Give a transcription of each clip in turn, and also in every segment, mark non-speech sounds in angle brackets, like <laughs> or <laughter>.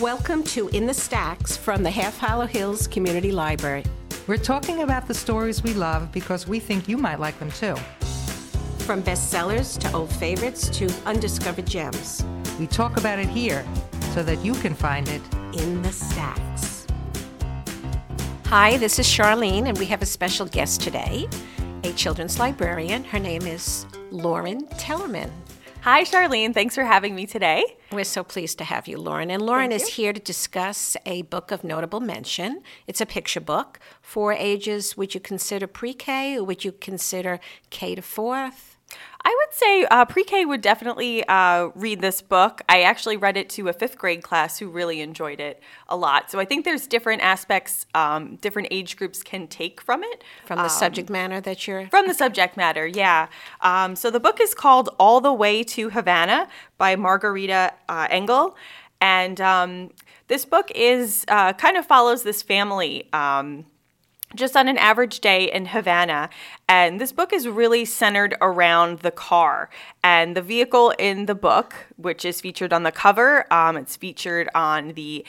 Welcome to In the Stacks from the Half Hollow Hills Community Library. We're talking about the stories we love because we think you might like them too. From bestsellers to old favorites to undiscovered gems. We talk about it here so that you can find it in the stacks. Hi, this is Charlene, and we have a special guest today, a children's librarian. Her name is Lauren Tellerman. Hi, Charlene. Thanks for having me today. We're so pleased to have you, Lauren. And Lauren is here to discuss a book of notable mention. It's a picture book for ages. Would you consider pre K would you consider K to fourth? I would say uh, pre K would definitely uh, read this book. I actually read it to a fifth grade class who really enjoyed it a lot. So I think there's different aspects, um, different age groups can take from it. From the um, subject matter that you're. From the subject matter, yeah. Um, so the book is called All the Way to Havana by Margarita uh, Engle. And um, this book is uh, kind of follows this family um, just on an average day in Havana. And this book is really centered around the car and the vehicle in the book, which is featured on the cover. Um, it's featured on the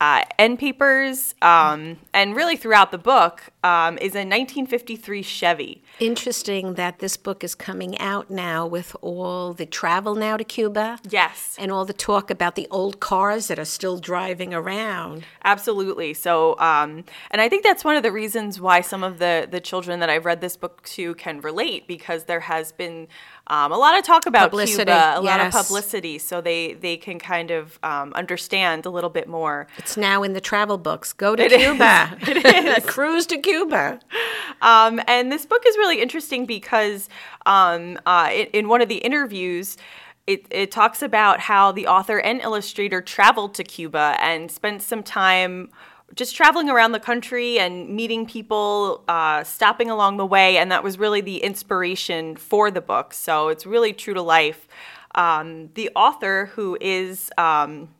uh, end papers, um, and really throughout the book, um, is a 1953 Chevy. Interesting that this book is coming out now with all the travel now to Cuba. Yes. And all the talk about the old cars that are still driving around. Absolutely. So, um, and I think that's one of the reasons why some of the, the children that I've read this book to can relate because there has been um, a lot of talk about publicity, Cuba, a yes. lot of publicity, so they they can kind of um, understand a little bit more. It's now in the travel books. Go to it Cuba. <laughs> <laughs> Is. It is. Cruise to Cuba. Um, and this book is really interesting because um, uh, in, in one of the interviews. It, it, talks about how the author and illustrator traveled to Cuba and spent some time just traveling around the country and meeting people, uh, stopping along the way, and that was really the inspiration for the book. So it's really true to life. Um, the author, who is um,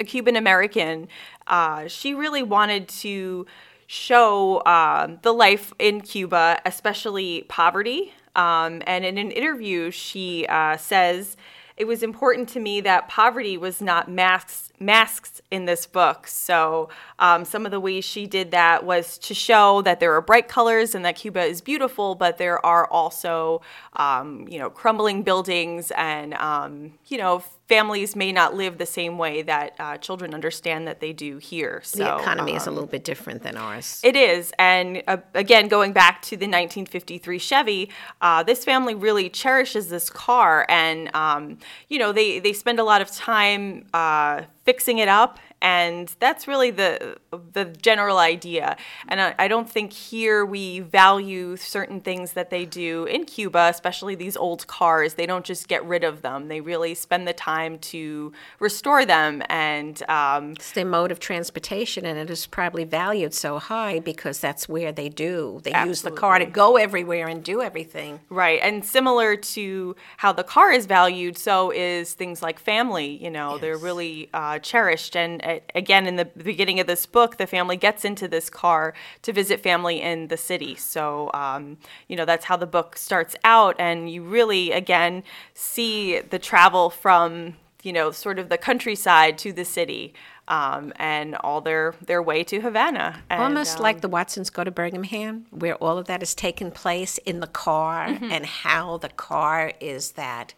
a Cuban American, uh, she really wanted to show uh, the life in Cuba, especially poverty. Um, and in an interview, she uh, says, it was important to me that poverty was not masked masks in this book. So um, some of the ways she did that was to show that there are bright colors and that Cuba is beautiful, but there are also um, you know crumbling buildings and um, you know families may not live the same way that uh, children understand that they do here. So the economy is a um, little bit different than ours. It is, and uh, again, going back to the 1953 Chevy, uh, this family really cherishes this car, and um, you know they they spend a lot of time uh, fixing it up and that's really the the general idea. And I, I, don't think here we value certain things that they do in cuba especially these old cars. They don't just get rid of them. They really spend the time to restore them. And um, it's their mode of transportation and it is probably valued so high because that's where they do. They absolutely. use the car to go everywhere and do everything. Right. And similar to how the car is valued so is things like family. You know yes. they're really uh, cherished. And again, in the beginning of this book, the family gets into this car to visit family in the city. So, um, you know, that's how the book starts out. And you really, again, see the travel from, you know, sort of the countryside to the city. Um, and all their their way to Havana. And, Almost um, like the Watsons go to Birmingham, where all of that has taken place in the car, mm-hmm. and how the car is that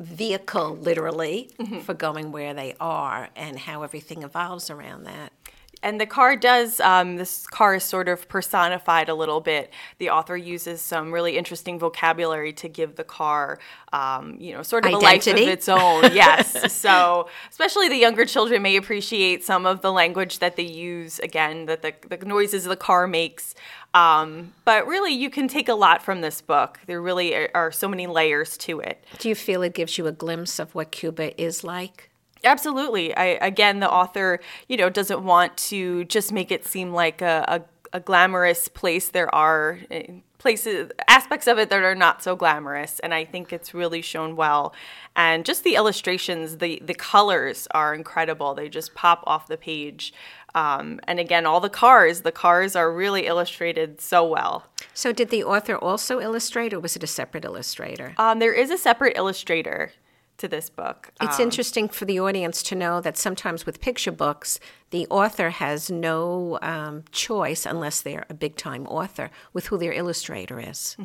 vehicle, literally, mm-hmm. for going where they are and how everything evolves around that. And the car does, um, this car is sort of personified a little bit. The author uses some really interesting vocabulary to give the car, um, you know, sort of Identity. a life of its own. <laughs> yes. so, especially the younger children may appreciate some of the language that they use, again, that the, the noises the car makes. Um, but really, you can take a lot from this book. There really are, are so many layers to it. Do you feel it gives you a glimpse of what Cuba is like? Absolutely. I, again, the author, you know, doesn't want to just make it seem like a, a, a glamorous place. There are eh, places aspects of it that are not so glamorous and i think it's really shown well. And just the illustrations the the colors are incredible. They just pop off the page. Um, and again all the cars the cars are really illustrated so well. So did the author also illustrate or was it a separate illustrator? Um, there is a separate illustrator to this book. It's Um, interesting for the audience to know that sometimes with picture books, the author has no um, choice unless they're a big time author with who their illustrator is.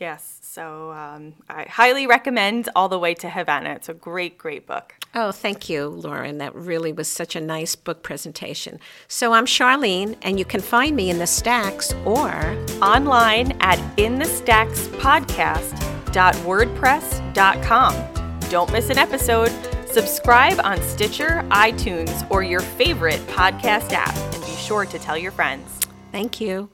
Yes, so um, I highly recommend All the Way to Havana. It's a great, great book. Oh, thank you, Lauren. That really was such a nice book presentation. So I'm Charlene, and you can find me in the stacks or Online at inthestackspodcast.wordpress.com. Don't miss an episode. Subscribe on Stitcher, iTunes, or your favorite podcast app, and be sure to tell your friends. thank you.